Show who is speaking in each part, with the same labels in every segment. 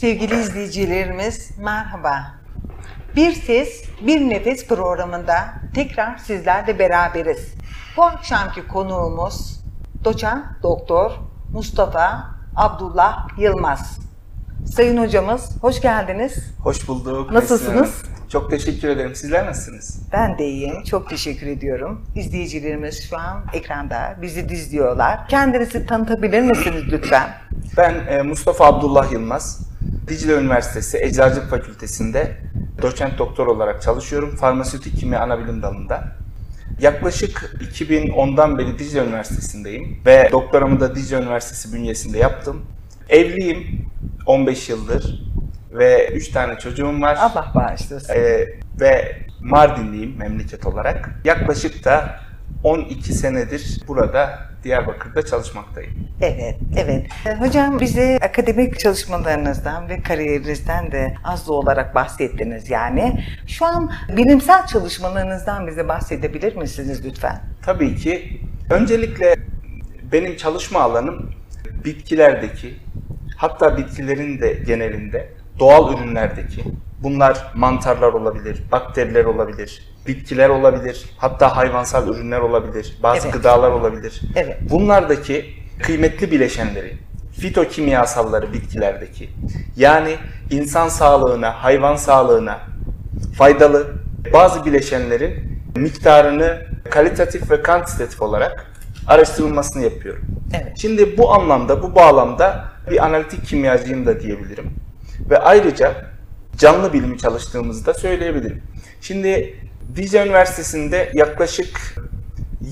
Speaker 1: Sevgili izleyicilerimiz merhaba. Bir Ses Bir Nefes programında tekrar sizlerle beraberiz. Bu akşamki konuğumuz doçent doktor Mustafa Abdullah Yılmaz. Sayın hocamız hoş geldiniz.
Speaker 2: Hoş bulduk.
Speaker 1: Nasılsınız?
Speaker 2: Çok teşekkür ederim. Sizler nasılsınız?
Speaker 1: Ben de iyiyim. Çok teşekkür ediyorum. İzleyicilerimiz şu an ekranda bizi izliyorlar. Kendinizi tanıtabilir misiniz lütfen?
Speaker 2: Ben e, Mustafa Abdullah Yılmaz. Dicle Üniversitesi Eczacılık Fakültesi'nde doçent doktor olarak çalışıyorum. Farmasötik kimya anabilim dalında. Yaklaşık 2010'dan beri Dicle Üniversitesi'ndeyim ve doktoramı da Dicle Üniversitesi bünyesinde yaptım. Evliyim 15 yıldır ve 3 tane çocuğum var.
Speaker 1: Allah bağışlasın.
Speaker 2: Ee, ve Mardinliyim memleket olarak. Yaklaşık da 12 senedir burada Diyarbakır'da çalışmaktayım.
Speaker 1: Evet, evet. Ee, Hocam bize akademik çalışmalarınızdan ve kariyerinizden de az da olarak bahsettiniz yani. Şu an bilimsel çalışmalarınızdan bize bahsedebilir misiniz lütfen?
Speaker 2: Tabii ki öncelikle benim çalışma alanım bitkilerdeki hatta bitkilerin de genelinde doğal ürünlerdeki bunlar mantarlar olabilir, bakteriler olabilir, bitkiler olabilir, hatta hayvansal ürünler olabilir, bazı
Speaker 1: Evet.
Speaker 2: gıdalar olabilir.
Speaker 1: Evet.
Speaker 2: Bunlardaki kıymetli bileşenleri, fitokimyasalları bitkilerdeki yani insan sağlığına, hayvan sağlığına faydalı bazı bileşenlerin miktarını kalitatif ve kantitatif olarak araştırılmasını yapıyorum.
Speaker 1: Evet.
Speaker 2: Şimdi bu anlamda, bu bağlamda bir analitik kimyacıyım da diyebilirim. Ve ayrıca canlı bilimi çalıştığımızı da söyleyebilirim. Şimdi Dicle Üniversitesi'nde yaklaşık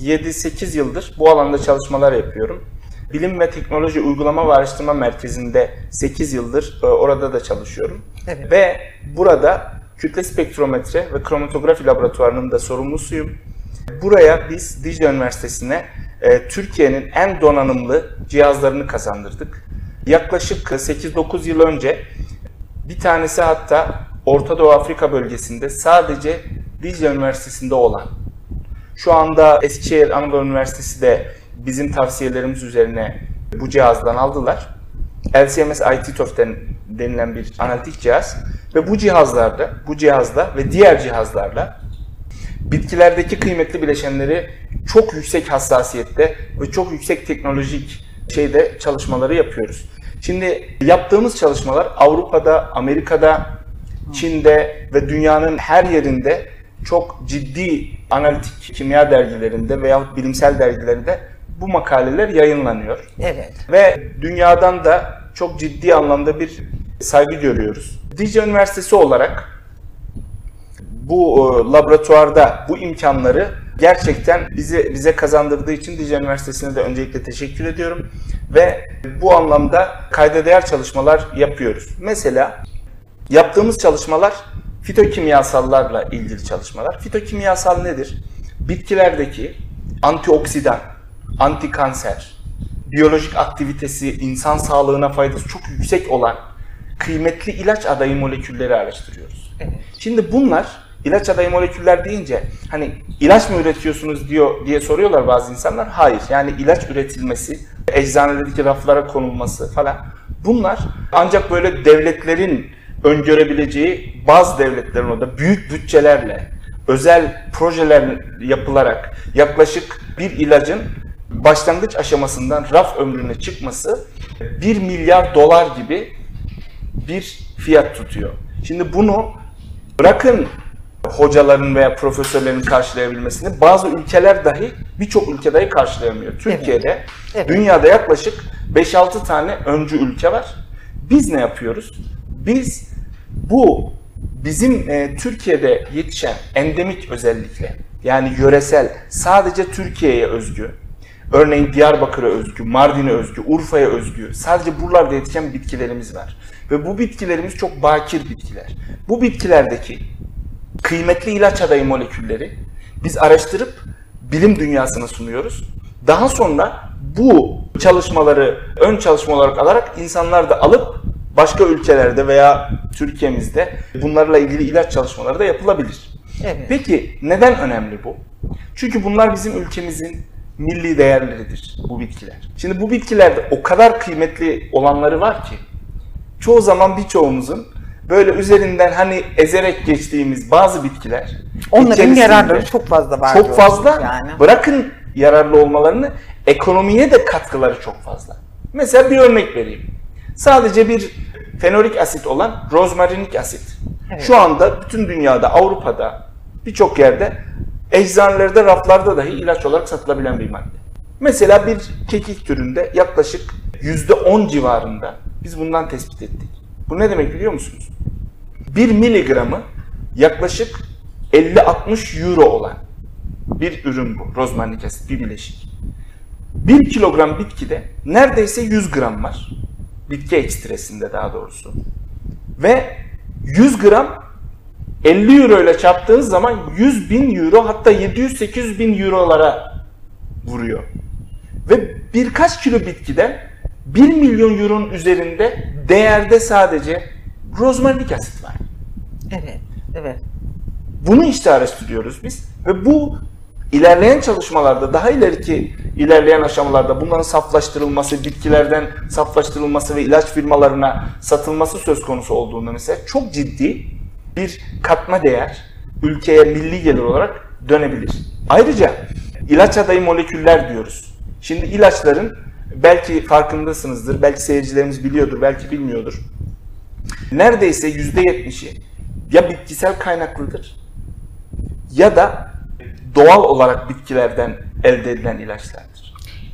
Speaker 2: 7-8 yıldır bu alanda çalışmalar yapıyorum. Bilim ve Teknoloji Uygulama ve Araştırma Merkezi'nde 8 yıldır e, orada da çalışıyorum.
Speaker 1: Evet.
Speaker 2: Ve burada kütle spektrometre ve kromatografi laboratuvarının da sorumlusuyum. Buraya biz Dicle Üniversitesi'ne e, Türkiye'nin en donanımlı cihazlarını kazandırdık. Yaklaşık 8-9 yıl önce bir tanesi hatta Orta Doğu Afrika bölgesinde sadece Dicle Üniversitesi'nde olan şu anda Eskişehir Anadolu Üniversitesi de bizim tavsiyelerimiz üzerine bu cihazdan aldılar. LCMS IT den- denilen bir analitik cihaz ve bu cihazlarda, bu cihazla ve diğer cihazlarla bitkilerdeki kıymetli bileşenleri çok yüksek hassasiyette ve çok yüksek teknolojik şeyde çalışmaları yapıyoruz. Şimdi yaptığımız çalışmalar Avrupa'da, Amerika'da, Çin'de ve dünyanın her yerinde çok ciddi analitik kimya dergilerinde veya bilimsel dergilerinde bu makaleler yayınlanıyor.
Speaker 1: Evet.
Speaker 2: Ve dünyadan da çok ciddi anlamda bir saygı görüyoruz. Dicle Üniversitesi olarak bu e, laboratuvarda bu imkanları gerçekten bize bize kazandırdığı için Dicle Üniversitesi'ne de öncelikle teşekkür ediyorum ve bu anlamda kayda değer çalışmalar yapıyoruz. Mesela yaptığımız çalışmalar fitokimyasallarla ilgili çalışmalar. Fitokimyasal nedir? Bitkilerdeki antioksidan, antikanser, biyolojik aktivitesi, insan sağlığına faydası çok yüksek olan kıymetli ilaç adayı molekülleri araştırıyoruz.
Speaker 1: Evet.
Speaker 2: Şimdi bunlar ilaç adayı moleküller deyince hani ilaç mı üretiyorsunuz diyor diye soruyorlar bazı insanlar. Hayır. Yani ilaç üretilmesi, eczanedeki raflara konulması falan bunlar ancak böyle devletlerin öngörebileceği bazı devletlerin o da büyük bütçelerle özel projeler yapılarak yaklaşık bir ilacın başlangıç aşamasından raf ömrüne çıkması 1 milyar dolar gibi bir fiyat tutuyor. Şimdi bunu bırakın hocaların veya profesörlerin karşılayabilmesini bazı ülkeler dahi birçok ülke dahi karşılayamıyor. Türkiye'de
Speaker 1: Evet.
Speaker 2: dünyada yaklaşık 5-6 tane öncü ülke var. Biz ne yapıyoruz? Biz bu bizim e, Türkiye'de yetişen endemik özellikle yani yöresel sadece Türkiye'ye özgü Örneğin Diyarbakır'a özgü, Mardin'e özgü, Urfa'ya özgü sadece buralarda yetişen bitkilerimiz var. Ve bu bitkilerimiz çok bakir bitkiler. Bu bitkilerdeki kıymetli ilaç adayı molekülleri biz araştırıp bilim dünyasına sunuyoruz. Daha sonra bu çalışmaları ön çalışma olarak alarak insanlar da alıp başka ülkelerde veya Türkiye'mizde bunlarla ilgili ilaç çalışmaları da yapılabilir.
Speaker 1: Evet.
Speaker 2: Peki neden önemli bu? Çünkü bunlar bizim ülkemizin milli değerleridir bu bitkiler. Şimdi bu bitkilerde o kadar kıymetli olanları var ki çoğu zaman birçoğumuzun böyle üzerinden hani ezerek geçtiğimiz bazı bitkiler
Speaker 1: Onların yararları çok fazla var.
Speaker 2: çok fazla
Speaker 1: yani.
Speaker 2: bırakın yararlı olmalarını ekonomiye de katkıları çok fazla. Mesela bir örnek vereyim. Sadece bir fenolik asit olan rozmarinik asit.
Speaker 1: Evet.
Speaker 2: Şu anda bütün dünyada, Avrupa'da, birçok yerde eczanelerde, raflarda dahi ilaç olarak satılabilen bir madde. Mesela bir kekik türünde yaklaşık %10 civarında biz bundan tespit ettik. Bu ne demek biliyor musunuz? 1 miligramı yaklaşık 50-60 euro olan bir ürün bu. Rozmarinik asit, bir bileşik. 1 kilogram bitkide neredeyse 100 gram var. Bitki ekstresinde daha doğrusu. Ve 100 gram 50 euro ile çarptığınız zaman 100 bin euro hatta 700-800 bin eurolara vuruyor. Ve birkaç kilo bitkiden 1 milyon euronun üzerinde değerde sadece rozmarinik asit var.
Speaker 1: Evet, evet.
Speaker 2: Bunu işte araştırıyoruz biz ve bu ilerleyen çalışmalarda daha ileriki ilerleyen aşamalarda bunların saflaştırılması, bitkilerden saflaştırılması ve ilaç firmalarına satılması söz konusu olduğunda mesela çok ciddi bir katma değer ülkeye milli gelir olarak dönebilir. Ayrıca ilaç adayı moleküller diyoruz. Şimdi ilaçların belki farkındasınızdır, belki seyircilerimiz biliyordur, belki bilmiyordur. Neredeyse %70'i ya bitkisel kaynaklıdır ya da doğal olarak bitkilerden elde edilen ilaçlardır.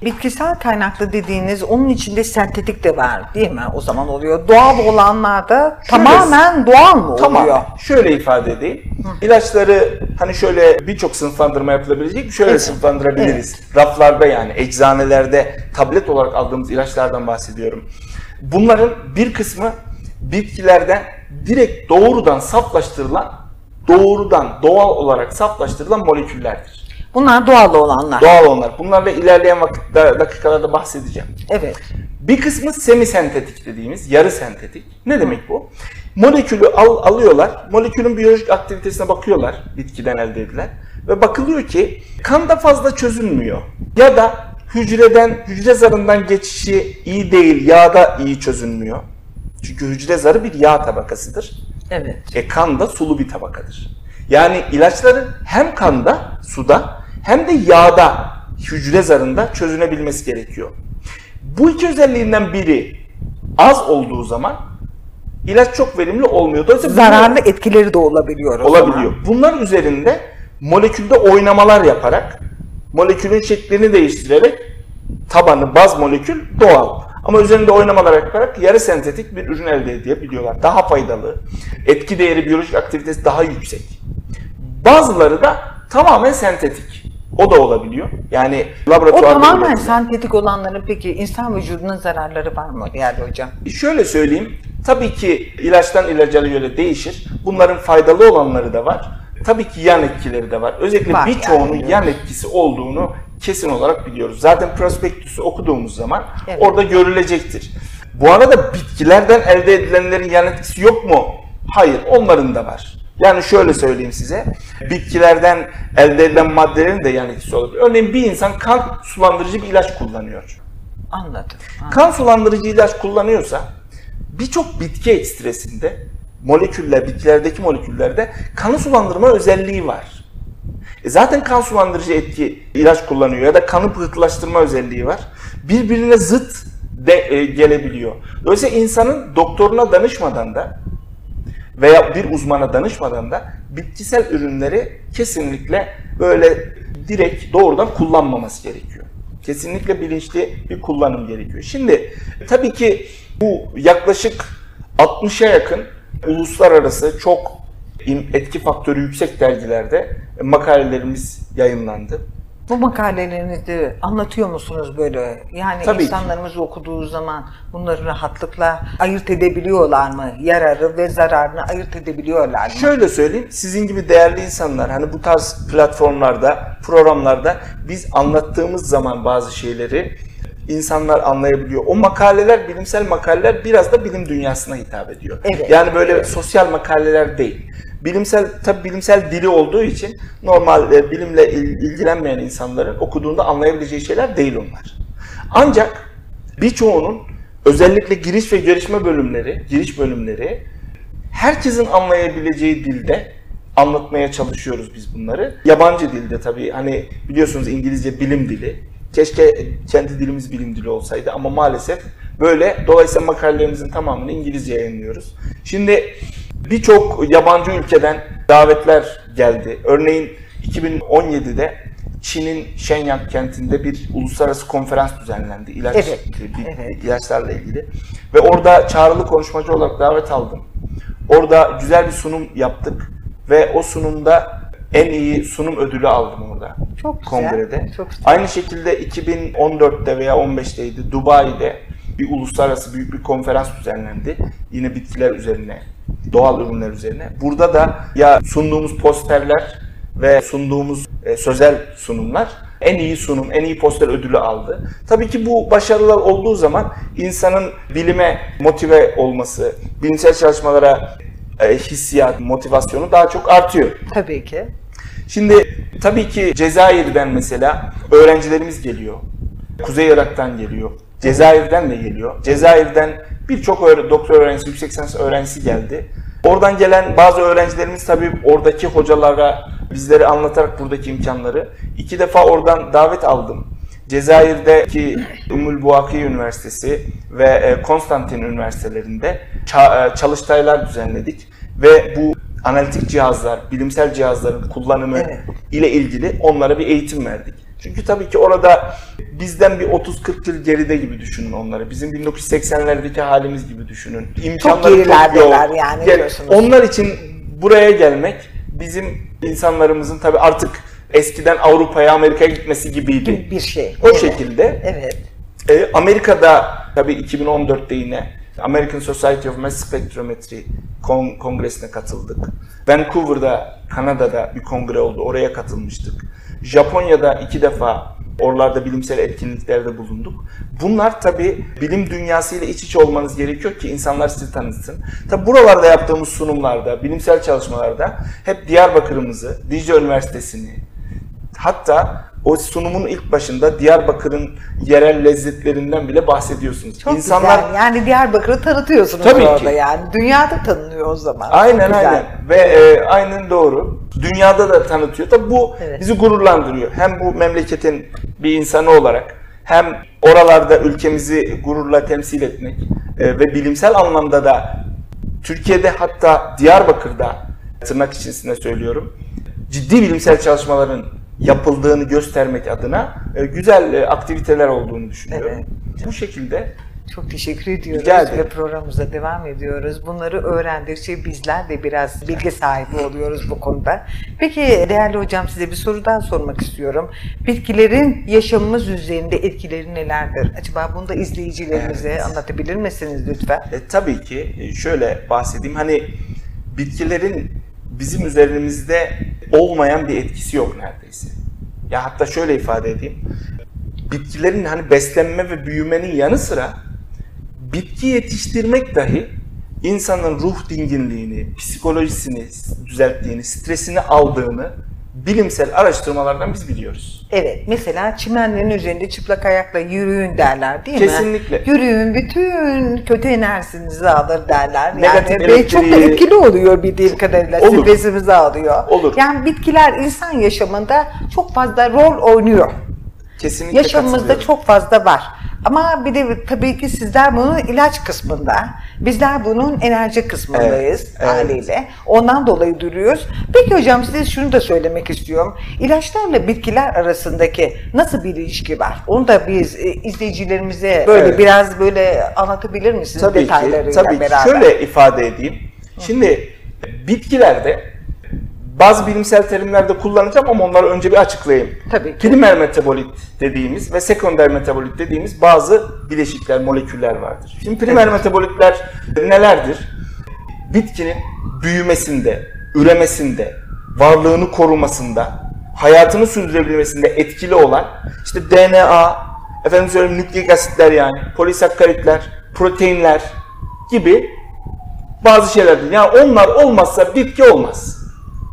Speaker 1: Bitkisel kaynaklı dediğiniz onun içinde sentetik de var değil mi? O zaman oluyor. Doğal olanlarda tamamen doğal mı oluyor?
Speaker 2: Tamam. Şöyle ifade edeyim. İlaçları hani şöyle birçok sınıflandırma yapılabilecek. Şöyle
Speaker 1: Evet.
Speaker 2: sınıflandırabiliriz. Raflarda yani eczanelerde tablet olarak aldığımız ilaçlardan bahsediyorum. Bunların bir kısmı bitkilerden direkt doğrudan saflaştırılan, doğrudan doğal olarak saflaştırılan moleküllerdir.
Speaker 1: Bunlar doğal olanlar.
Speaker 2: Doğal onlar. Bunlarla ilerleyen vakitte, dakikalarda bahsedeceğim.
Speaker 1: evet.
Speaker 2: Bir kısmı semisentetik dediğimiz, yarı sentetik. Ne demek bu? Molekülü al, alıyorlar, molekülün biyolojik aktivitesine bakıyorlar bitkiden elde edilen ve bakılıyor ki kanda fazla çözünmüyor. Ya da hücreden, hücre zarından geçişi iyi değil, yağda iyi çözünmüyor. Çünkü hücre zarı bir yağ tabakasıdır.
Speaker 1: Evet.
Speaker 2: E kan da sulu bir tabakadır. Yani ilaçların hem kanda, suda hem de yağda, hücre zarında çözünebilmesi gerekiyor. Bu iki özelliğinden biri az olduğu zaman ilaç çok verimli olmuyor. Dolayısıyla bunlar
Speaker 1: Zararlı etkileri de olabiliyor
Speaker 2: olabiliyor.
Speaker 1: zaman.
Speaker 2: Bunlar üzerinde molekülde oynamalar yaparak, molekülün şeklini değiştirerek tabanı, baz molekül doğal. Ama üzerinde oynamalar yaparak yarı sentetik bir ürün elde edebiliyorlar. Daha faydalı, etki değeri, biyolojik aktivitesi daha yüksek. Bazıları da tamamen sentetik. O da olabiliyor. Yani
Speaker 1: O
Speaker 2: laboratuvarda
Speaker 1: tamamen
Speaker 2: üretilen.
Speaker 1: sentetik olanların peki insan vücuduna zararları var mı değerli hocam?
Speaker 2: Şöyle söyleyeyim. Tabii ki ilaçtan ilaca göre değişir. Bunların faydalı olanları da var. Tabii ki yan etkileri de var. Özellikle
Speaker 1: Var
Speaker 2: birçoğunun
Speaker 1: yani.
Speaker 2: yan etkisi olduğunu kesin olarak biliyoruz. Zaten prospektüsü okuduğumuz zaman
Speaker 1: Evet.
Speaker 2: orada görülecektir. Bu arada bitkilerden elde edilenlerin yan etkisi yok mu? Hayır, onların da var. Yani şöyle söyleyeyim size. Bitkilerden elde edilen maddelerin de yan etkisi olabilir. Örneğin bir insan kan sulandırıcı bir ilaç kullanıyor.
Speaker 1: Anladım. Ha.
Speaker 2: Kan sulandırıcı ilaç kullanıyorsa birçok bitki ekstresinde moleküller, bitkilerdeki moleküllerde kanı sulandırma özelliği var. E zaten kan sulandırıcı etki ilaç kullanıyor ya da kanı pıhtılaştırma özelliği var. Birbirine zıt de e, gelebiliyor. Dolayısıyla insanın doktoruna danışmadan da veya bir uzmana danışmadan da bitkisel ürünleri kesinlikle böyle direkt doğrudan kullanmaması gerekiyor. Kesinlikle bilinçli bir kullanım gerekiyor. Şimdi tabii ki bu yaklaşık 60'a yakın uluslararası çok etki faktörü yüksek dergilerde makalelerimiz yayınlandı.
Speaker 1: Bu makalelerinizi anlatıyor musunuz böyle? Yani
Speaker 2: Tabii ki.
Speaker 1: insanlarımız okuduğu zaman bunları rahatlıkla ayırt edebiliyorlar mı? Yararı ve zararını ayırt edebiliyorlar mı?
Speaker 2: Şöyle söyleyeyim, sizin gibi değerli insanlar hani bu tarz platformlarda, programlarda biz anlattığımız zaman bazı şeyleri insanlar anlayabiliyor. O makaleler, bilimsel makaleler biraz da bilim dünyasına hitap ediyor.
Speaker 1: Evet.
Speaker 2: Yani böyle sosyal makaleler değil. Bilimsel, tabi bilimsel dili olduğu için normal e, bilimle il- ilgilenmeyen insanların okuduğunda anlayabileceği şeyler değil onlar. Ancak birçoğunun özellikle giriş ve gelişme bölümleri, giriş bölümleri herkesin anlayabileceği dilde anlatmaya çalışıyoruz biz bunları. Yabancı dilde tabii hani biliyorsunuz İngilizce bilim dili. Keşke kendi dilimiz bilim dili olsaydı ama maalesef böyle. Dolayısıyla makalelerimizin tamamını İngilizce yayınlıyoruz. Şimdi birçok yabancı ülkeden davetler geldi. Örneğin 2017'de Çin'in Shenyang kentinde bir uluslararası konferans düzenlendi. İlaç,
Speaker 1: Evet,
Speaker 2: bir-
Speaker 1: evet.
Speaker 2: ilaçlarla ilgili. Ve orada çağrılı konuşmacı olarak davet aldım. Orada güzel bir sunum yaptık ve o sunumda en iyi sunum ödülü aldım orada.
Speaker 1: Çok güzel,
Speaker 2: Kongrede.
Speaker 1: çok güzel.
Speaker 2: Aynı şekilde 2014'te veya 15'teydi Dubai'de bir uluslararası büyük bir konferans düzenlendi. Yine bitkiler üzerine, doğal ürünler üzerine. Burada da ya sunduğumuz posterler ve sunduğumuz e, sözel sunumlar en iyi sunum, en iyi poster ödülü aldı. Tabii ki bu başarılar olduğu zaman insanın bilime motive olması, bilimsel çalışmalara e, hissiyat, motivasyonu daha çok artıyor.
Speaker 1: Tabii ki.
Speaker 2: Şimdi tabii ki Cezayir'den mesela öğrencilerimiz geliyor. Kuzey Irak'tan geliyor. Cezayir'den de geliyor. Cezayir'den birçok doktor öğrencisi, yüksek lisans öğrencisi geldi. Oradan gelen bazı öğrencilerimiz tabii oradaki hocalara bizleri anlatarak buradaki imkanları iki defa oradan davet aldım. Cezayir'deki Ümmül Buaki Üniversitesi ve e, Konstantin Üniversitelerinde e, çalıştaylar düzenledik ve bu analitik cihazlar, bilimsel cihazların kullanımı
Speaker 1: Evet.
Speaker 2: ile ilgili onlara bir eğitim verdik. Çünkü tabii ki orada bizden bir 30-40 yıl geride gibi düşünün onları. Bizim 1980'lerdeki halimiz gibi düşünün. İmkanları
Speaker 1: gerilerdeler
Speaker 2: yok.
Speaker 1: yani
Speaker 2: Gel-
Speaker 1: diyorsunuz.
Speaker 2: Onlar için buraya gelmek bizim insanlarımızın tabii artık eskiden Avrupa'ya, Amerika'ya gitmesi gibiydi.
Speaker 1: Gibi bir şey.
Speaker 2: O
Speaker 1: Evet.
Speaker 2: şekilde
Speaker 1: Evet.
Speaker 2: e, Amerika'da tabii 2014'te yine American Society of Mass Spectrometry kon- kongresine katıldık. Vancouver'da, Kanada'da bir kongre oldu. Oraya katılmıştık. Japonya'da iki defa oralarda bilimsel etkinliklerde bulunduk. Bunlar tabii bilim dünyasıyla iç içe olmanız gerekiyor ki insanlar sizi tanısın. Tabii buralarda yaptığımız sunumlarda, bilimsel çalışmalarda hep Diyarbakır'ımızı, Dicle Üniversitesi'ni, Hatta o sunumun ilk başında Diyarbakır'ın yerel lezzetlerinden bile bahsediyorsunuz.
Speaker 1: Çok
Speaker 2: İnsanlar
Speaker 1: güzel. Yani Diyarbakır'ı tanıtıyorsunuz
Speaker 2: Tabii
Speaker 1: orada
Speaker 2: ki.
Speaker 1: yani. Dünyada tanınıyor o zaman.
Speaker 2: aynen
Speaker 1: Çok güzel.
Speaker 2: aynen ve e, aynen doğru. Dünyada da tanıtıyor. Tabii bu
Speaker 1: Evet.
Speaker 2: bizi gururlandırıyor. Hem bu memleketin bir insanı olarak hem oralarda ülkemizi gururla temsil etmek e, ve bilimsel anlamda da Türkiye'de hatta Diyarbakır'da tırnak içerisinde söylüyorum ciddi bilimsel çalışmaların yapıldığını göstermek adına e, güzel e, aktiviteler olduğunu düşünüyorum.
Speaker 1: Evet.
Speaker 2: Bu şekilde
Speaker 1: Çok teşekkür ediyoruz
Speaker 2: Rica
Speaker 1: ve programımıza devam ediyoruz. Bunları öğrendikçe bizler de biraz bilgi sahibi oluyoruz bu konuda. Peki değerli hocam size bir soru daha sormak istiyorum. Bitkilerin yaşamımız üzerinde etkileri nelerdir? Acaba bunu da izleyicilerimize
Speaker 2: Evet.
Speaker 1: anlatabilir misiniz lütfen?
Speaker 2: E, tabii ki e, şöyle bahsedeyim. Hani bitkilerin bizim üzerimizde olmayan bir etkisi yok neredeyse. Ya hatta şöyle ifade edeyim. Bitkilerin hani beslenme ve büyümenin yanı sıra bitki yetiştirmek dahi insanın ruh dinginliğini, psikolojisini düzelttiğini, stresini aldığını bilimsel araştırmalardan biz biliyoruz.
Speaker 1: Evet, mesela çimenlerin üzerinde çıplak ayakla yürüyün derler değil mi?
Speaker 2: Kesinlikle.
Speaker 1: Yürüyün, bütün kötü enerjinizi alır derler.
Speaker 2: Negatif
Speaker 1: yani ve çok da
Speaker 2: elektriği-
Speaker 1: etkili oluyor bildiğim kadarıyla.
Speaker 2: Olur.
Speaker 1: Stresimizi alıyor.
Speaker 2: Olur.
Speaker 1: Yani bitkiler insan yaşamında çok fazla rol oynuyor.
Speaker 2: Kesinlikle
Speaker 1: Yaşamımızda çok fazla var. Ama bir de tabii ki sizler bunun ilaç kısmında, bizler bunun enerji kısmındayız
Speaker 2: Evet, evet.
Speaker 1: haliyle. Ondan dolayı duruyoruz. Peki hocam size şunu da söylemek istiyorum. İlaçlarla bitkiler arasındaki nasıl bir ilişki var? Onu da biz e, izleyicilerimize böyle
Speaker 2: Evet.
Speaker 1: biraz böyle anlatabilir misiniz
Speaker 2: Tabii ki,
Speaker 1: detaylarıyla
Speaker 2: tabii ki.
Speaker 1: beraber?
Speaker 2: Şöyle ifade edeyim. Şimdi bitkilerde bazı bilimsel terimlerde kullanacağım ama onları önce bir açıklayayım.
Speaker 1: Tabii ki.
Speaker 2: Primer metabolit dediğimiz ve sekonder metabolit dediğimiz bazı bileşikler, moleküller vardır. Şimdi primer metabolitler nelerdir? Bitkinin büyümesinde, üremesinde, varlığını korumasında, hayatını sürdürebilmesinde etkili olan işte DNA, efendim söyleyeyim nükleik asitler yani, polisakkaritler, proteinler gibi bazı şeylerdir. Yani onlar olmazsa bitki olmaz.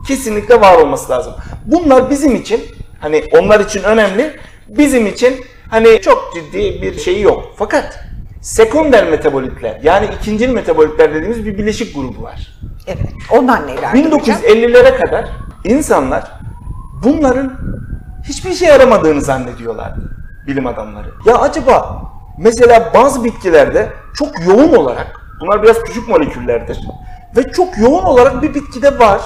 Speaker 2: Kesinlikle var olması lazım. Bunlar bizim için hani onlar için önemli, bizim için hani çok ciddi bir şeyi yok. Fakat sekonder metabolitler yani ikincil metabolitler dediğimiz bir bileşik grubu var.
Speaker 1: Evet. Ondan neler?
Speaker 2: 1950'lere kadar insanlar bunların hiçbir işe yaramadığını zannediyorlardı bilim adamları. Ya acaba mesela bazı bitkilerde çok yoğun olarak bunlar biraz küçük moleküllerdir ve çok yoğun olarak bir bitkide var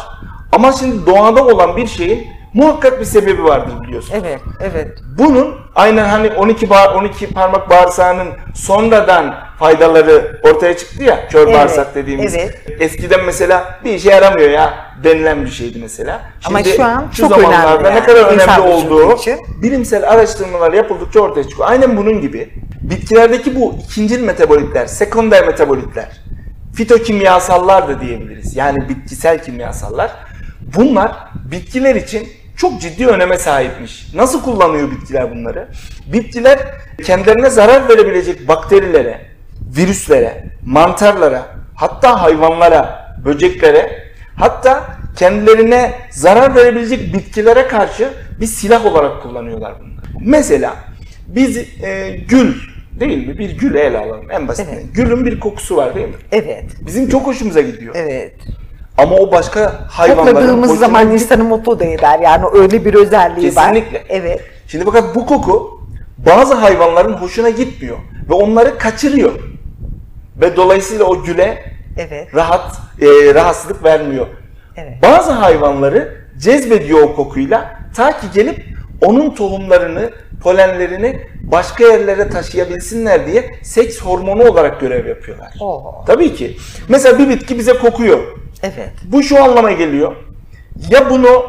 Speaker 2: ama şimdi doğada olan bir şeyin muhakkak bir sebebi vardır biliyorsun.
Speaker 1: Evet, evet.
Speaker 2: Bunun aynen hani 12 bağ- 12 parmak bağırsağının sonradan faydaları ortaya çıktı ya kör
Speaker 1: Evet,
Speaker 2: bağırsak dediğimiz.
Speaker 1: evet.
Speaker 2: Eskiden mesela bir işe yaramıyor ya denilen bir şeydi mesela.
Speaker 1: Ama şu an
Speaker 2: şu
Speaker 1: çok
Speaker 2: zamanlarda
Speaker 1: önemli
Speaker 2: ne
Speaker 1: yani,
Speaker 2: kadar
Speaker 1: insan
Speaker 2: önemli olduğu
Speaker 1: için.
Speaker 2: bilimsel araştırmalar yapıldıkça ortaya çıkıyor. Aynen bunun gibi bitkilerdeki bu ikincil metabolitler, sekonder metabolitler, fitokimyasallar da diyebiliriz. Yani bitkisel kimyasallar. Bunlar bitkiler için çok ciddi öneme sahipmiş. Nasıl kullanıyor bitkiler bunları? Bitkiler kendilerine zarar verebilecek bakterilere, virüslere, mantarlara, hatta hayvanlara, böceklere, hatta kendilerine zarar verebilecek bitkilere karşı bir silah olarak kullanıyorlar bunları. Mesela biz e, gül değil mi? Bir gülü ele alalım en basitinden.
Speaker 1: Evet.
Speaker 2: Gülün bir kokusu var değil mi?
Speaker 1: Evet.
Speaker 2: Bizim çok hoşumuza gidiyor.
Speaker 1: Evet.
Speaker 2: Ama o başka hayvanların
Speaker 1: Kokladığımız zaman insanı mutlu da eder. Yani öyle bir özelliği var.
Speaker 2: Kesinlikle.
Speaker 1: Evet.
Speaker 2: Şimdi fakat bu koku bazı hayvanların hoşuna gitmiyor ve onları kaçırıyor. Ve dolayısıyla o güle
Speaker 1: Evet.
Speaker 2: rahat e, rahatsızlık vermiyor.
Speaker 1: Evet.
Speaker 2: Bazı hayvanları cezbediyor o kokuyla ta ki gelip onun tohumlarını, polenlerini başka yerlere taşıyabilsinler diye seks hormonu olarak görev yapıyorlar.
Speaker 1: Oo.
Speaker 2: Tabii ki. Mesela bir bitki bize kokuyor.
Speaker 1: Evet.
Speaker 2: Bu şu anlama geliyor. Ya bunu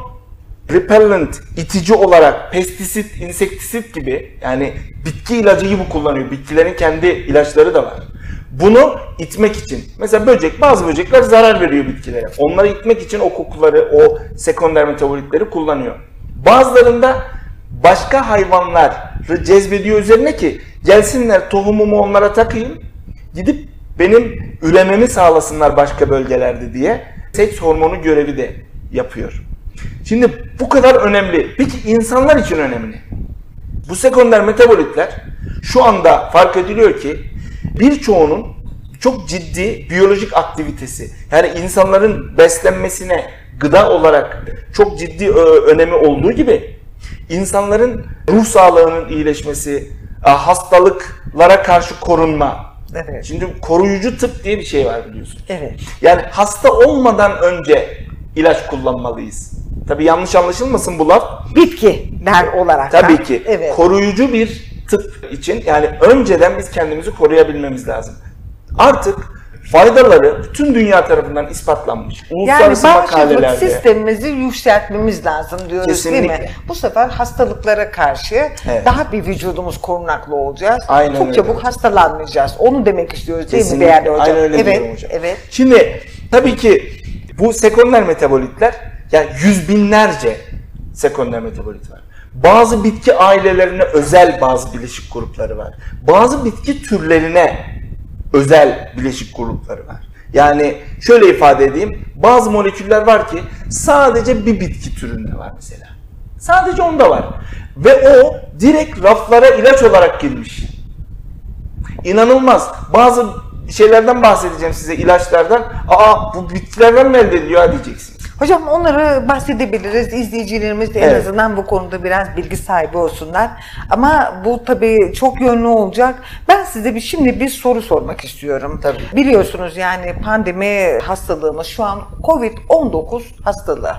Speaker 2: repellent, itici olarak pestisit, insektisit gibi yani bitki ilacı gibi kullanıyor. Bitkilerin kendi ilaçları da var. Bunu itmek için. Mesela böcek, bazı böcekler zarar veriyor bitkilere. Onları itmek için o kokuları, o sekonder metabolitleri kullanıyor. Bazılarında başka hayvanları cezbediyor üzerine ki gelsinler tohumumu onlara takayım. Gidip benim ürememi sağlasınlar başka bölgelerde diye seks hormonu görevi de yapıyor. Şimdi bu kadar önemli. Peki insanlar için önemli. Bu sekonder metabolitler şu anda fark ediliyor ki birçoğunun çok ciddi biyolojik aktivitesi. Yani insanların beslenmesine gıda olarak çok ciddi önemi olduğu gibi insanların ruh sağlığının iyileşmesi, a, hastalıklara karşı korunma.
Speaker 1: Evet.
Speaker 2: Şimdi koruyucu tıp diye bir şey var biliyorsun.
Speaker 1: Evet.
Speaker 2: Yani hasta olmadan önce ilaç kullanmalıyız. Tabii yanlış anlaşılmasın bu laf.
Speaker 1: Bitkiler olarak.
Speaker 2: Tabii ki
Speaker 1: Evet.
Speaker 2: koruyucu bir tıp için yani önceden biz kendimizi koruyabilmemiz lazım. Artık faydaları bütün dünya tarafından ispatlanmış.
Speaker 1: Yani
Speaker 2: Uluslararası
Speaker 1: bağışıklık
Speaker 2: makalelerde.
Speaker 1: sistemimizi yükseltmemiz lazım diyoruz değil
Speaker 2: Kesinlikle.
Speaker 1: mi? Bu sefer hastalıklara karşı
Speaker 2: Evet.
Speaker 1: daha bir vücudumuz korunaklı olacağız.
Speaker 2: Aynen
Speaker 1: Çok
Speaker 2: öyle.
Speaker 1: çabuk hastalanmayacağız. Onu demek istiyoruz değil mi değerli hocam?
Speaker 2: Aynen öyle
Speaker 1: evet,
Speaker 2: hocam.
Speaker 1: evet.
Speaker 2: Şimdi tabii ki bu sekonder metabolitler yani yüz binlerce sekonder metabolit var. Bazı bitki ailelerine özel bazı bileşik grupları var. Bazı bitki türlerine özel bileşik grupları var. Yani şöyle ifade edeyim. Bazı moleküller var ki sadece bir bitki türünde var mesela. Sadece onda var. Ve o direkt raflara ilaç olarak girmiş. İnanılmaz. Bazı şeylerden bahsedeceğim size ilaçlardan. Aa bu bitkilerden mi elde ediliyor ha diyeceksiniz.
Speaker 1: Hocam onları bahsedebiliriz. İzleyicilerimiz de en
Speaker 2: Evet.
Speaker 1: azından bu konuda biraz bilgi sahibi olsunlar. Ama bu tabii çok yönlü olacak. Ben size bir şimdi bir soru sormak istiyorum.
Speaker 2: Tabii.
Speaker 1: Biliyorsunuz yani pandemi hastalığımız şu an Covid-19 hastalığı.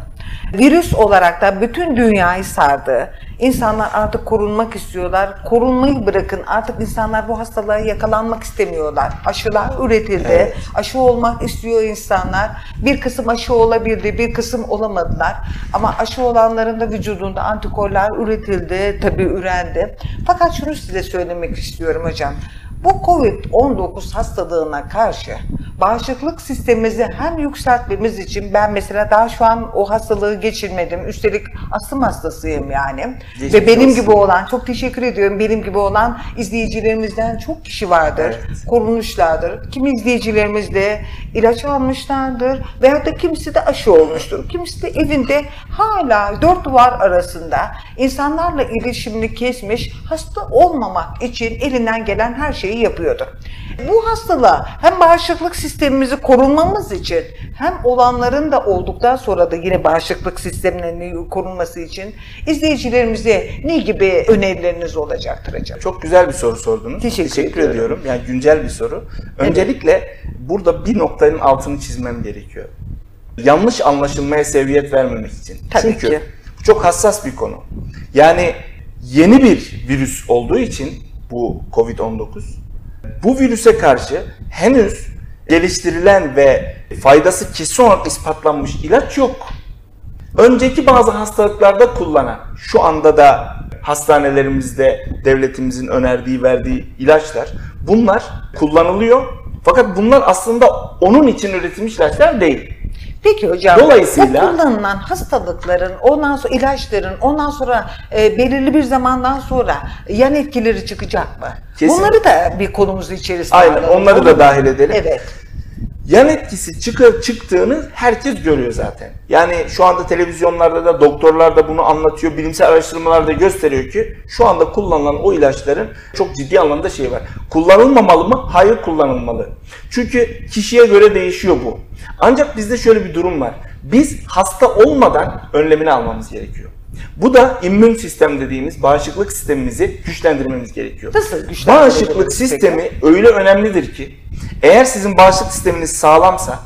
Speaker 1: Virüs olarak da bütün dünyayı sardı. İnsanlar artık korunmak istiyorlar. Korunmayı bırakın. Artık insanlar bu hastalığa yakalanmak istemiyorlar. Aşılar üretildi.
Speaker 2: Evet.
Speaker 1: Aşı olmak istiyor insanlar. Bir kısım aşı olabildi, bir kısım olamadılar. Ama aşı olanların da vücudunda antikorlar üretildi, tabii ürendi. Fakat şunu size söylemek istiyorum hocam. Bu Covid-19 hastalığına karşı bağışıklık sistemimizi hem yükseltmemiz için ben mesela daha şu an o hastalığı geçirmedim. Üstelik astım hastasıyım yani.
Speaker 2: Geçmiş
Speaker 1: Ve benim
Speaker 2: olsun.
Speaker 1: gibi olan, çok teşekkür ediyorum, benim gibi olan izleyicilerimizden çok kişi vardır
Speaker 2: Evet.
Speaker 1: korunmuşlardır. Kimi izleyicilerimiz de ilaç almışlardır veyahut da kimisi de aşı olmuştur. Kimisi de evinde hala dört duvar arasında insanlarla iletişimini kesmiş, hasta olmamak için elinden gelen her şeyi şeyi yapıyordu. Bu hastalığa hem bağışıklık sistemimizi korunmamız için hem olanların da olduktan sonra da yine bağışıklık sistemlerinin korunması için izleyicilerimize ne gibi önerileriniz olacaktır acaba?
Speaker 2: Çok güzel bir soru sordunuz.
Speaker 1: Teşekkür ediyorum.
Speaker 2: ediyorum. Yani güncel bir soru. Öncelikle burada bir noktanın altını çizmem gerekiyor. Yanlış anlaşılmaya seviyet vermemek için.
Speaker 1: Tabii
Speaker 2: Çünkü
Speaker 1: ki.
Speaker 2: çok hassas bir konu. Yani yeni bir virüs olduğu için bu Covid-19 bu virüse karşı henüz geliştirilen ve faydası kesin olarak ispatlanmış ilaç yok. Önceki bazı hastalıklarda kullanan, şu anda da hastanelerimizde devletimizin önerdiği, verdiği ilaçlar bunlar kullanılıyor. Fakat bunlar aslında onun için üretilmiş ilaçlar değil.
Speaker 1: Peki hocam,
Speaker 2: Dolayısıyla-
Speaker 1: o kullanılan hastalıkların, ondan sonra ilaçların, ondan sonra e, belirli bir zamandan sonra yan etkileri çıkacak mı?
Speaker 2: Kesin.
Speaker 1: Bunları da bir konumuz içerisinde
Speaker 2: Aynen
Speaker 1: alalım.
Speaker 2: onları da dahil edelim.
Speaker 1: Evet.
Speaker 2: Yan etkisi çıkı, çıktığını herkes görüyor zaten. Yani şu anda televizyonlarda da doktorlar da bunu anlatıyor. Bilimsel araştırmalar da gösteriyor ki şu anda kullanılan o ilaçların çok ciddi anlamda şey var. Kullanılmamalı mı? Hayır kullanılmalı. Çünkü kişiye göre değişiyor bu. Ancak bizde şöyle bir durum var. Biz hasta olmadan önlemini almamız gerekiyor. Bu da immün sistem dediğimiz bağışıklık sistemimizi güçlendirmemiz gerekiyor.
Speaker 1: Nasıl güçlendirebiliriz
Speaker 2: Bağışıklık
Speaker 1: peki?
Speaker 2: sistemi öyle önemlidir ki eğer sizin bağışıklık sisteminiz sağlamsa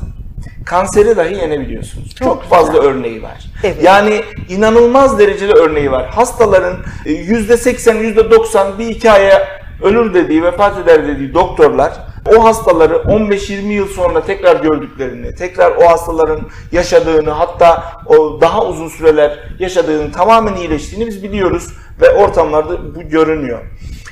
Speaker 2: kanseri dahi yenebiliyorsunuz. Çok,
Speaker 1: güzel.
Speaker 2: fazla örneği var.
Speaker 1: Evet.
Speaker 2: Yani inanılmaz derecede örneği var. Hastaların e, %80, %90 bir iki aya ölür dediği, vefat eder dediği doktorlar o hastaları 15-20 yıl sonra tekrar gördüklerini, tekrar o hastaların yaşadığını hatta o daha uzun süreler yaşadığını tamamen iyileştiğini biz biliyoruz ve ortamlarda bu görünüyor.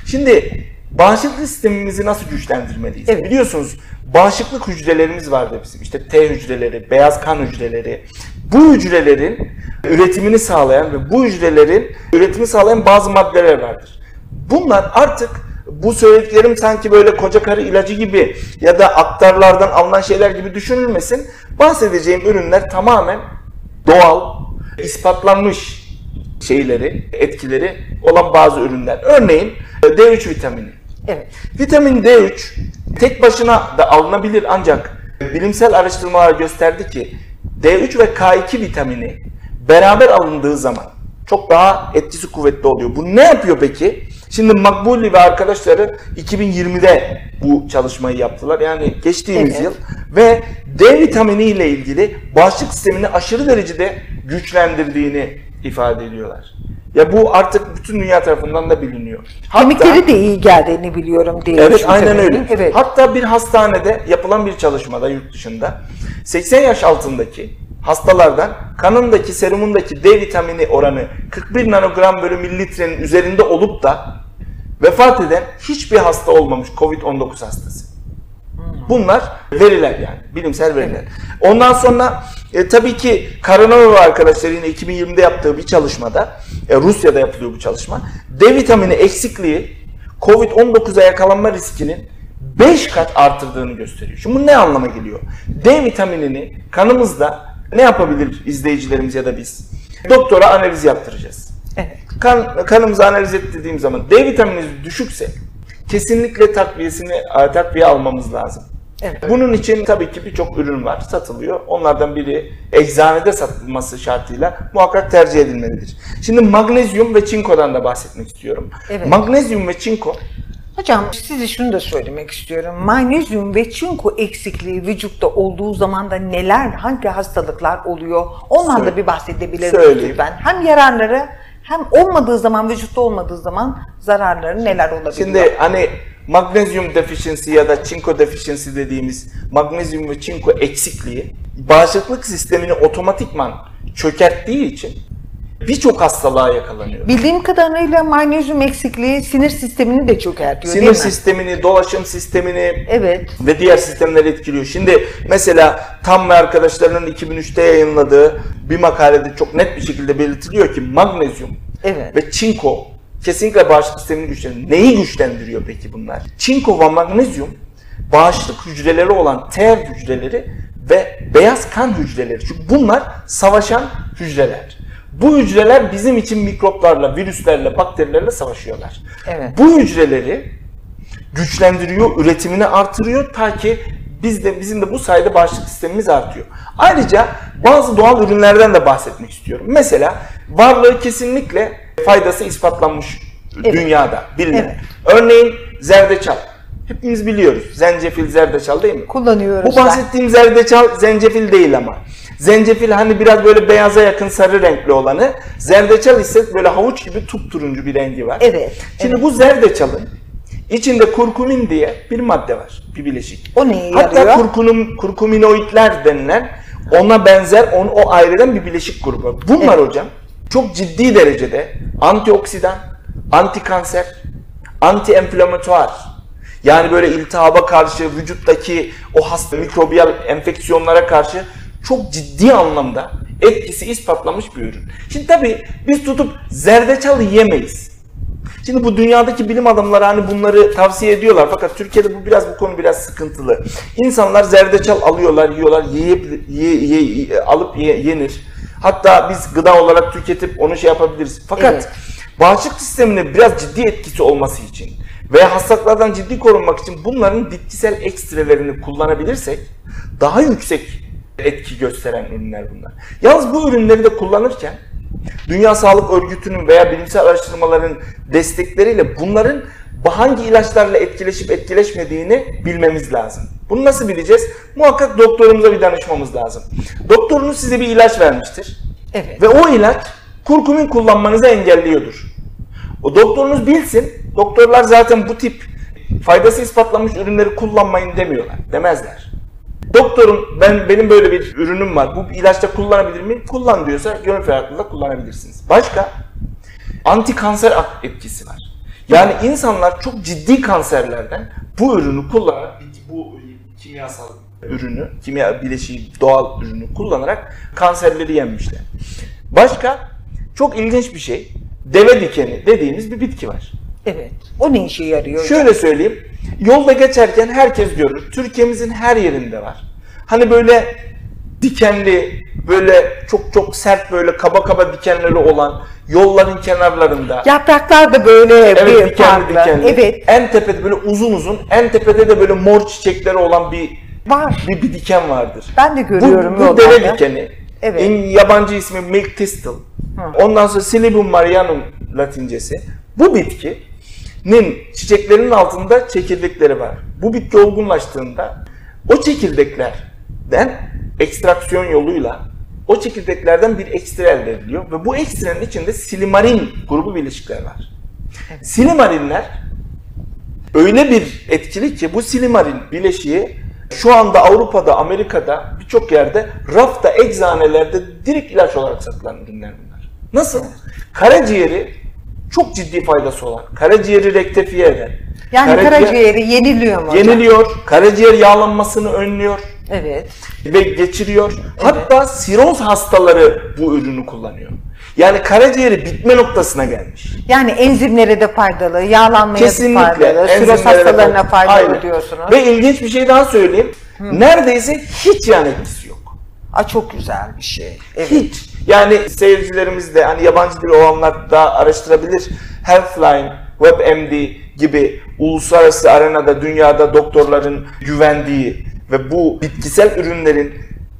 Speaker 2: Şimdi bağışıklık sistemimizi nasıl güçlendirmeliyiz?
Speaker 1: Evet.
Speaker 2: Biliyorsunuz bağışıklık hücrelerimiz vardı bizim. İşte T hücreleri, beyaz kan hücreleri. Bu hücrelerin üretimini sağlayan ve bu hücrelerin üretimi sağlayan bazı maddeler vardır. Bunlar artık bu söylediklerim sanki böyle koca karı ilacı gibi ya da aktarlardan alınan şeyler gibi düşünülmesin. Bahsedeceğim ürünler tamamen doğal, ispatlanmış şeyleri, etkileri olan bazı ürünler. Örneğin D3 vitamini.
Speaker 1: Evet.
Speaker 2: Vitamin D3 tek başına da alınabilir ancak bilimsel araştırmalar gösterdi ki D3 ve K2 vitamini beraber alındığı zaman çok daha etkisi kuvvetli oluyor. Bu ne yapıyor peki? Şimdi Makbuli ve arkadaşları 2020'de bu çalışmayı yaptılar. Yani geçtiğimiz
Speaker 1: Evet.
Speaker 2: yıl ve D vitamini ile ilgili bağışıklık sistemini aşırı derecede güçlendirdiğini ifade ediyorlar. Ya bu artık bütün dünya tarafından da biliniyor. Hatta-
Speaker 1: Kemikleri de iyi geldiğini biliyorum diye.
Speaker 2: Evet aynen öyle.
Speaker 1: Evet.
Speaker 2: Hatta bir hastanede yapılan bir çalışmada yurt dışında 80 yaş altındaki hastalardan kanındaki serumundaki D vitamini oranı 41 nanogram bölü mililitrenin üzerinde olup da vefat eden hiçbir hasta olmamış COVID-19 hastası. Bunlar veriler yani bilimsel veriler. Ondan sonra e, tabii ki Karanova arkadaşlar yine 2020'de yaptığı bir çalışmada e, Rusya'da yapılıyor bu çalışma. D vitamini eksikliği Covid-19'a yakalanma riskinin 5 kat artırdığını gösteriyor. Şimdi bu ne anlama geliyor? D vitaminini kanımızda ne yapabilir izleyicilerimiz ya da biz? Doktora analiz yaptıracağız.
Speaker 1: Evet.
Speaker 2: Kan, kanımızı analiz ettiğim zaman D vitamininiz düşükse kesinlikle takviyesini e, takviye almamız lazım.
Speaker 1: Evet.
Speaker 2: Bunun için tabii ki birçok ürün var, satılıyor. Onlardan biri eczanede satılması şartıyla muhakkak tercih edilmelidir. Şimdi magnezyum ve çinkodan da bahsetmek istiyorum.
Speaker 1: Evet.
Speaker 2: Magnezyum ve çinko
Speaker 1: Hocam size şunu da söylemek istiyorum. Magnezyum ve çinko eksikliği vücutta olduğu zaman da neler, hangi hastalıklar oluyor? Ondan da bir bahsedebilir
Speaker 2: Söyleyeyim.
Speaker 1: misiniz lütfen? Hem yararları hem olmadığı zaman, vücutta olmadığı zaman zararları neler olabiliyor?
Speaker 2: Şimdi hani magnezyum deficiency ya da çinko deficiency dediğimiz magnezyum ve çinko eksikliği bağışıklık sistemini otomatikman çökerttiği için birçok hastalığa yakalanıyor.
Speaker 1: Bildiğim kadarıyla magnezyum eksikliği sinir sistemini de çökertiyor
Speaker 2: Sinir
Speaker 1: değil mi?
Speaker 2: sistemini, dolaşım sistemini
Speaker 1: Evet.
Speaker 2: ve diğer sistemleri etkiliyor. Şimdi mesela Tam ve arkadaşlarının 2003'te yayınladığı bir makalede çok net bir şekilde belirtiliyor ki magnezyum
Speaker 1: Evet.
Speaker 2: ve çinko kesinlikle bağışıklık sistemini güçlendiriyor. Neyi güçlendiriyor peki bunlar? Çinko ve magnezyum bağışıklık hücreleri olan T hücreleri ve beyaz kan hücreleri. Çünkü bunlar savaşan hücreler. Bu hücreler bizim için mikroplarla, virüslerle, bakterilerle savaşıyorlar.
Speaker 1: Evet.
Speaker 2: Bu hücreleri güçlendiriyor, üretimini artırıyor ta ki biz de bizim de bu sayede bağışıklık sistemimiz artıyor. Ayrıca bazı doğal ürünlerden de bahsetmek istiyorum. Mesela varlığı kesinlikle faydası ispatlanmış
Speaker 1: Evet.
Speaker 2: dünyada bilinen.
Speaker 1: Evet.
Speaker 2: Örneğin zerdeçal. Hepimiz biliyoruz. Zencefil, zerdeçal değil mi?
Speaker 1: Kullanıyoruz.
Speaker 2: Bu bahsettiğim zerdeçal zencefil değil ama. Zencefil hani biraz böyle beyaza yakın sarı renkli olanı. Zerdeçal ise böyle havuç gibi turuncu bir rengi var.
Speaker 1: Evet,
Speaker 2: Şimdi
Speaker 1: evet.
Speaker 2: bu zerdeçalın içinde kurkumin diye bir madde var. Bir bileşik.
Speaker 1: O neye
Speaker 2: Hatta
Speaker 1: yarıyor?
Speaker 2: kurkunum, kurkuminoidler denilen ona benzer onu o aileden bir bileşik grubu. Bunlar
Speaker 1: Evet.
Speaker 2: hocam çok ciddi derecede antioksidan, antikanser, anti-enflamatuar yani böyle iltihaba karşı vücuttaki o hasta mikrobiyal enfeksiyonlara karşı çok ciddi anlamda etkisi ispatlamış bir ürün. Şimdi tabii biz tutup zerdeçal yemeyiz. Şimdi bu dünyadaki bilim adamları hani bunları tavsiye ediyorlar fakat Türkiye'de bu biraz bu konu biraz sıkıntılı. İnsanlar zerdeçal alıyorlar, yiyorlar, yiyip, ye, ye- alıp ye- yenir. Hatta biz gıda olarak tüketip onu şey yapabiliriz. Fakat
Speaker 1: Evet.
Speaker 2: bağışıklık sistemine biraz ciddi etkisi olması için veya hastalıklardan ciddi korunmak için bunların bitkisel ekstrelerini kullanabilirsek daha yüksek etki gösteren ürünler bunlar. Yalnız bu ürünleri de kullanırken Dünya Sağlık Örgütü'nün veya bilimsel araştırmaların destekleriyle bunların hangi ilaçlarla etkileşip etkileşmediğini bilmemiz lazım. Bunu nasıl bileceğiz? Muhakkak doktorumuza bir danışmamız lazım. Doktorunuz size bir ilaç vermiştir.
Speaker 1: Evet.
Speaker 2: Ve o ilaç kurkumin kullanmanızı engelliyordur. O doktorunuz bilsin. Doktorlar zaten bu tip faydası ispatlanmış ürünleri kullanmayın demiyorlar. Demezler. Doktorun ben benim böyle bir ürünüm var. Bu ilaçta kullanabilir miyim? Kullan diyorsa gönül ferahlıkla kullanabilirsiniz. Başka? Anti kanser etkisi var. Yani insanlar çok ciddi kanserlerden bu ürünü kullanarak bu kimyasal ürünü, kimya bileşiği doğal ürünü kullanarak kanserleri yenmişler. Başka çok ilginç bir şey. Deve dikeni dediğimiz bir bitki var.
Speaker 1: Evet. O ne işe yarıyor? hocam?
Speaker 2: Şöyle söyleyeyim. Yolda geçerken herkes görür. Türkiye'mizin her yerinde var. Hani böyle dikenli, böyle çok çok sert böyle kaba kaba dikenleri olan yolların kenarlarında.
Speaker 1: Yapraklar da böyle
Speaker 2: Evet
Speaker 1: bir
Speaker 2: dikenli
Speaker 1: farklı.
Speaker 2: dikenli.
Speaker 1: Evet.
Speaker 2: En tepede böyle uzun uzun, en tepede de böyle mor çiçekleri olan bir
Speaker 1: Var.
Speaker 2: bir, bir diken vardır.
Speaker 1: Ben de görüyorum
Speaker 2: Bu, bu deve dikeni.
Speaker 1: Evet.
Speaker 2: En yabancı ismi milk thistle. Ondan sonra Silibum marianum latincesi. Bu bitkinin çiçeklerinin altında çekirdekleri var. Bu bitki olgunlaştığında o çekirdeklerden ekstraksiyon yoluyla o çekirdeklerden bir ekstra elde ediliyor ve bu ekstranın içinde silimarin grubu bileşikler var. Silimarinler öyle bir etkili ki bu silimarin bileşiği şu anda Avrupa'da, Amerika'da birçok yerde rafta, eczanelerde direkt ilaç olarak satılan ürünler. Nasıl? Karaciğeri çok ciddi faydası olan, karaciğeri rektifiye eden,
Speaker 1: Yani
Speaker 2: karaciğer-
Speaker 1: karaciğeri yeniliyor mu hocam?
Speaker 2: yeniliyor, karaciğer yağlanmasını önlüyor
Speaker 1: Evet.
Speaker 2: ve geçiriyor. Hatta siroz hastaları bu ürünü kullanıyor. Yani karaciğeri bitme noktasına gelmiş.
Speaker 1: Yani enzimlere de faydalı, yağlanmaya da
Speaker 2: Kesinlikle.
Speaker 1: faydalı, süroz
Speaker 2: enzimlere
Speaker 1: hastalarına
Speaker 2: de-
Speaker 1: faydalı
Speaker 2: Aynen.
Speaker 1: diyorsunuz.
Speaker 2: Ve ilginç bir şey daha söyleyeyim. Neredeyse hiç yan etkisi
Speaker 1: Aa, çok güzel bir şey. Evet.
Speaker 2: Hiç. Yani seyircilerimiz de hani yabancı dil olanlar da araştırabilir. Healthline, WebMD gibi uluslararası arenada dünyada doktorların güvendiği ve bu bitkisel ürünlerin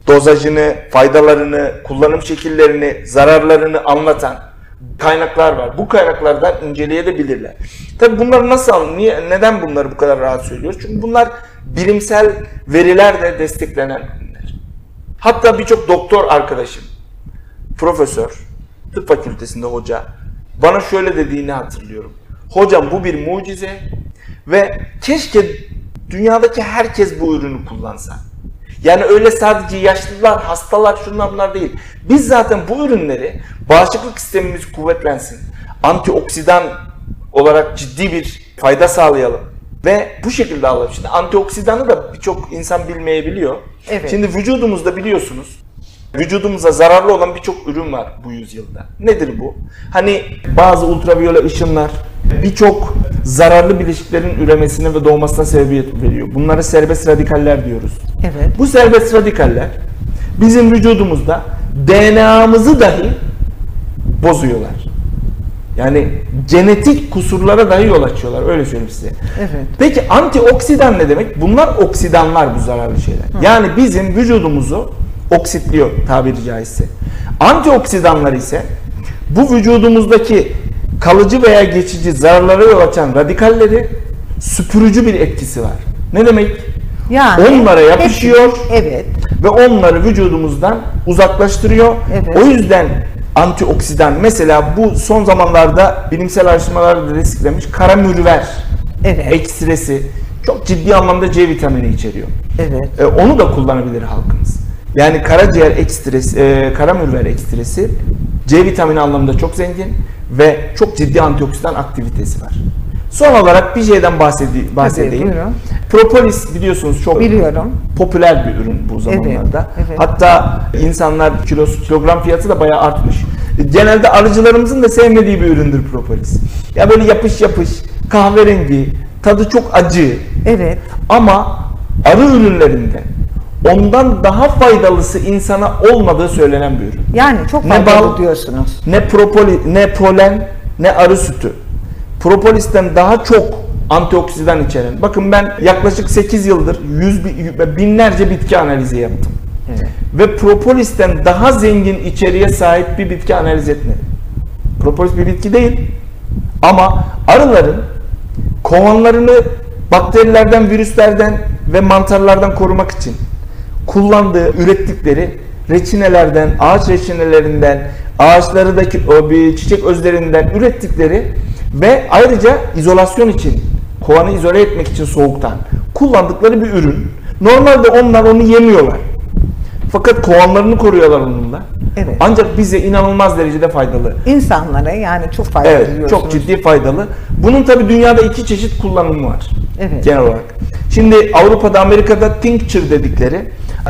Speaker 2: dozajını, faydalarını, kullanım şekillerini, zararlarını anlatan kaynaklar var. Bu kaynaklardan inceleyebilirler. Tabi bunları nasıl? Niye, neden bunları bu kadar rahat söylüyoruz? Çünkü bunlar bilimsel verilerle desteklenen. Hatta birçok doktor arkadaşım, profesör, tıp fakültesinde hoca bana şöyle dediğini hatırlıyorum. Hocam bu bir mucize ve keşke dünyadaki herkes bu ürünü kullansa. Yani öyle sadece yaşlılar, hastalar, şunlar bunlar değil. Biz zaten bu ürünleri bağışıklık sistemimiz kuvvetlensin. Antioksidan olarak ciddi bir fayda sağlayalım. Ve bu şekilde alalım. Şimdi antioksidanı da birçok insan bilmeyebiliyor.
Speaker 1: Evet.
Speaker 2: Şimdi vücudumuzda biliyorsunuz vücudumuza zararlı olan birçok ürün var bu yüzyılda. Nedir bu? Hani bazı ultraviyole ışınlar birçok zararlı bileşiklerin üremesine ve doğmasına sebebiyet veriyor. Bunlara serbest radikaller diyoruz.
Speaker 1: Evet.
Speaker 2: Bu serbest radikaller bizim vücudumuzda DNA'mızı dahi bozuyorlar. Yani genetik kusurlara dahi yol açıyorlar. Öyle söyleyeyim size.
Speaker 1: Evet.
Speaker 2: Peki antioksidan ne demek? Bunlar oksidanlar bu zararlı şeyler. Yani bizim vücudumuzu oksitliyor tabiri caizse. Antioksidanlar ise bu vücudumuzdaki kalıcı veya geçici zararlara yol açan radikalleri süpürücü bir etkisi var. Ne demek?
Speaker 1: Yani
Speaker 2: Onlara
Speaker 1: hep-
Speaker 2: yapışıyor.
Speaker 1: evet.
Speaker 2: ve onları vücudumuzdan uzaklaştırıyor.
Speaker 1: Evet.
Speaker 2: O yüzden antioksidan mesela bu son zamanlarda bilimsel araştırmalarda desteklemiş kara mürver
Speaker 1: Evet.
Speaker 2: ekstresi çok ciddi anlamda C vitamini içeriyor.
Speaker 1: Evet.
Speaker 2: E, onu da kullanabilir halkımız. Yani karaciğer ekstresi, e, kara mürver ekstresi C vitamini anlamında çok zengin ve çok ciddi antioksidan aktivitesi var. Son olarak bir şeyden bahsedi- bahsedeyim.
Speaker 1: buyurun.
Speaker 2: Propolis biliyorsunuz çok
Speaker 1: Biliyorum.
Speaker 2: popüler bir ürün bu zamanlarda.
Speaker 1: evet.
Speaker 2: Hatta insanlar kilosu, kilogram fiyatı da bayağı artmış. Genelde arıcılarımızın da sevmediği bir üründür propolis. Ya böyle yapış yapış, kahverengi, tadı çok acı.
Speaker 1: Evet.
Speaker 2: Ama arı ürünlerinde ondan daha faydalısı insana olmadığı söylenen bir ürün.
Speaker 1: Yani çok
Speaker 2: Ne
Speaker 1: faydalı
Speaker 2: bal-
Speaker 1: diyorsunuz.
Speaker 2: Ne propoli, ne polen, ne arı sütü. Propolis'ten daha çok antioksidan içeren. Bakın ben yaklaşık 8 yıldır yüz bi- binlerce bitki analizi yaptım.
Speaker 1: Evet.
Speaker 2: Ve propolis'ten daha zengin içeriğe sahip bir bitki analiz etmedim. Propolis bir bitki değil. Ama arıların kovanlarını bakterilerden, virüslerden ve mantarlardan korumak için kullandığı, ürettikleri reçinelerden, ağaç reçinelerinden, ağaçlardaki o bir çiçek özlerinden ürettikleri ve ayrıca izolasyon için, kovanı izole etmek için soğuktan kullandıkları bir ürün. Normalde onlar onu yemiyorlar. Fakat kovanlarını koruyorlar onunla.
Speaker 1: Evet.
Speaker 2: Ancak bize inanılmaz derecede faydalı.
Speaker 1: İnsanlara yani çok faydalı
Speaker 2: Evet, çok ciddi faydalı. Bunun tabi dünyada iki çeşit kullanımı var.
Speaker 1: Evet.
Speaker 2: Genel olarak. Şimdi Avrupa'da, Amerika'da tincture dedikleri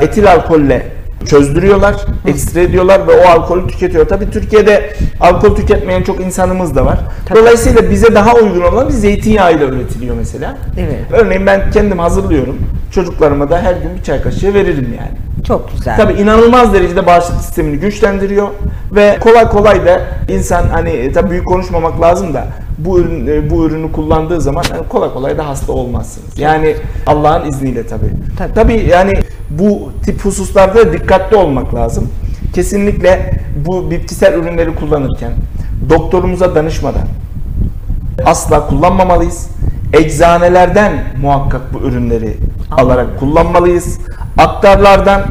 Speaker 2: etil alkolle çözdürüyorlar, ekstre ediyorlar ve o alkolü tüketiyor. Tabi Türkiye'de alkol tüketmeyen çok insanımız da var.
Speaker 1: Tabii.
Speaker 2: Dolayısıyla bize daha uygun olan bir zeytinyağıyla üretiliyor mesela.
Speaker 1: Evet.
Speaker 2: Örneğin ben kendim hazırlıyorum. Çocuklarıma da her gün bir çay kaşığı veririm yani.
Speaker 1: Çok güzel.
Speaker 2: Tabii inanılmaz derecede bağışıklık sistemini güçlendiriyor ve kolay kolay da insan hani e, tabii büyük konuşmamak lazım da bu ürün e, bu ürünü kullandığı zaman yani kolay kolay da hasta olmazsınız. Yani Allah'ın izniyle tabii.
Speaker 1: Tabii.
Speaker 2: Tabii yani bu tip hususlarda dikkatli olmak lazım. Kesinlikle bu bitkisel ürünleri kullanırken doktorumuza danışmadan asla kullanmamalıyız. Eczanelerden muhakkak bu ürünleri alarak kullanmalıyız. Aktarlardan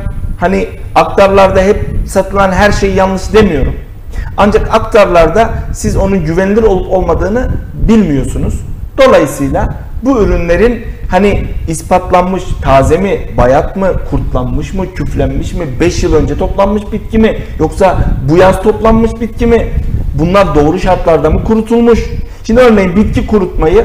Speaker 2: hani aktarlarda hep satılan her şey yanlış demiyorum. Ancak aktarlarda siz onun güvenilir olup olmadığını bilmiyorsunuz. Dolayısıyla bu ürünlerin hani ispatlanmış taze mi, bayat mı, kurtlanmış mı, küflenmiş mi, 5 yıl önce toplanmış bitki mi yoksa bu yaz toplanmış bitki mi? Bunlar doğru şartlarda mı kurutulmuş? Şimdi örneğin bitki kurutmayı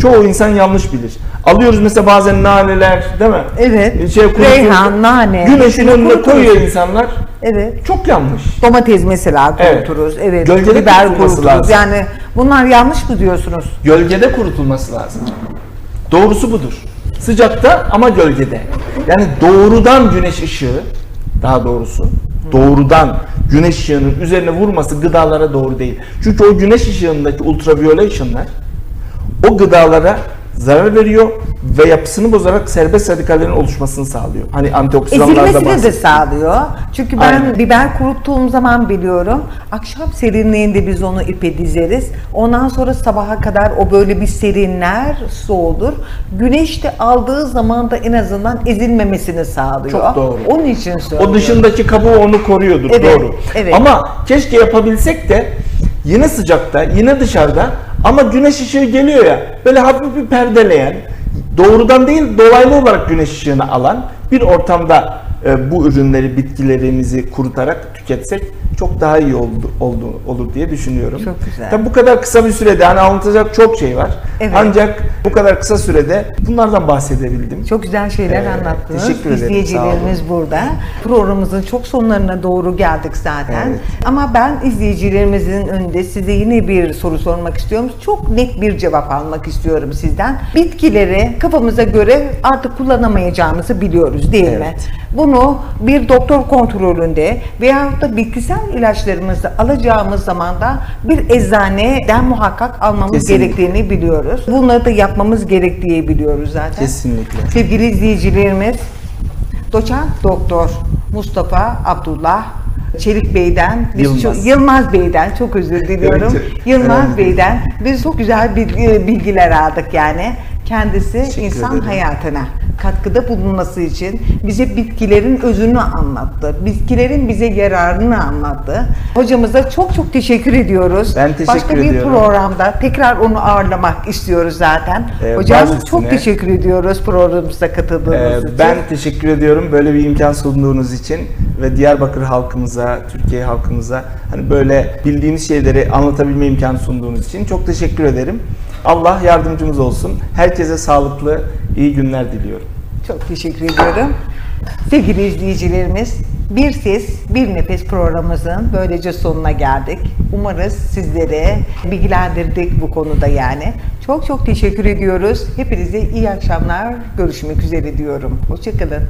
Speaker 2: çoğu insan yanlış bilir. Alıyoruz mesela bazen naneler değil mi?
Speaker 1: Evet.
Speaker 2: Şey, kurutur-
Speaker 1: Reyhan, nane.
Speaker 2: Güneşin önüne koyuyor insanlar.
Speaker 1: Evet.
Speaker 2: Çok yanlış.
Speaker 1: Domates mesela
Speaker 2: Evet.
Speaker 1: kuruturuz. Evet.
Speaker 2: Gölgede
Speaker 1: Biber
Speaker 2: kurutulması
Speaker 1: kuruturuz.
Speaker 2: lazım.
Speaker 1: Yani bunlar yanlış mı diyorsunuz?
Speaker 2: Gölgede kurutulması lazım. Doğrusu budur. Sıcakta ama gölgede. Yani doğrudan güneş ışığı, daha doğrusu doğrudan güneş ışığının üzerine vurması gıdalara doğru değil. Çünkü o güneş ışığındaki ultraviyole ışınlar o gıdalara zarar veriyor ve yapısını bozarak serbest radikallerin oluşmasını sağlıyor. Hani antioksidanlarda
Speaker 1: Ezilmesini de sağlıyor. Çünkü ben
Speaker 2: Aynen.
Speaker 1: biber kuruttuğum zaman biliyorum. Akşam serinliğinde biz onu ipe dizeriz. Ondan sonra sabaha kadar o böyle bir serinler, soğudur. Güneş de aldığı zaman da en azından ezilmemesini sağlıyor.
Speaker 2: Çok doğru.
Speaker 1: Onun için söylüyorum.
Speaker 2: O dışındaki kabuğu onu koruyordur
Speaker 1: Evet,
Speaker 2: doğru.
Speaker 1: evet.
Speaker 2: Ama keşke yapabilsek de yine sıcakta, yine dışarıda ama güneş ışığı geliyor ya böyle hafif bir perdeleyen, doğrudan değil dolaylı olarak güneş ışığını alan bir ortamda bu ürünleri, bitkilerimizi kurutarak tüketsek çok daha iyi oldu, oldu olur diye düşünüyorum.
Speaker 1: Çok güzel.
Speaker 2: Tabii bu kadar kısa bir sürede hani anlatacak çok şey var.
Speaker 1: Evet.
Speaker 2: Ancak bu kadar kısa sürede bunlardan bahsedebildim.
Speaker 1: Çok güzel şeyler
Speaker 2: Ee,
Speaker 1: anlattınız.
Speaker 2: teşekkür ederim,
Speaker 1: İzleyicilerimiz burada. Programımızın çok sonlarına doğru geldik zaten.
Speaker 2: Evet.
Speaker 1: Ama ben izleyicilerimizin önünde size yine bir soru sormak istiyorum. Çok net bir cevap almak istiyorum sizden. Bitkileri kafamıza göre artık kullanamayacağımızı biliyoruz değil mi?
Speaker 2: Evet.
Speaker 1: Bunu bunu bir doktor kontrolünde veyahut da bitkisel ilaçlarımızı alacağımız zaman da bir eczaneden muhakkak almamız
Speaker 2: Kesinlikle.
Speaker 1: gerektiğini biliyoruz. Bunları da yapmamız gerektiği biliyoruz zaten.
Speaker 2: Kesinlikle.
Speaker 1: Sevgili izleyicilerimiz, doçent doktor Mustafa Abdullah Çelik Bey'den, biz
Speaker 2: Yılmaz.
Speaker 1: çok- Yılmaz Bey'den çok özür diliyorum.
Speaker 2: Evet,
Speaker 1: Yılmaz. Bey'den biz çok güzel bilgi- bilgiler aldık yani. Kendisi
Speaker 2: Teşekkür
Speaker 1: insan
Speaker 2: ederim.
Speaker 1: hayatına katkıda bulunması için bize bitkilerin özünü anlattı. Bitkilerin bize yararını anlattı. Hocamıza çok çok teşekkür ediyoruz.
Speaker 2: Ben teşekkür
Speaker 1: Başka bir
Speaker 2: ediyorum.
Speaker 1: programda tekrar onu ağırlamak istiyoruz zaten.
Speaker 2: Ee,
Speaker 1: Hocam çok teşekkür ediyoruz programımıza katıldığınız
Speaker 2: Ee,
Speaker 1: için.
Speaker 2: ben teşekkür ediyorum böyle bir imkan sunduğunuz için ve Diyarbakır halkımıza, Türkiye halkımıza hani böyle bildiğiniz şeyleri anlatabilme imkanı sunduğunuz için çok teşekkür ederim. Allah yardımcımız olsun. Herkese sağlıklı, iyi günler diliyorum.
Speaker 1: Çok teşekkür ediyorum. Sevgili izleyicilerimiz, Bir Ses, Bir Nefes programımızın böylece sonuna geldik. Umarız sizlere bilgilendirdik bu konuda yani. Çok çok teşekkür ediyoruz. Hepinize iyi akşamlar. Görüşmek üzere diyorum. Hoşçakalın.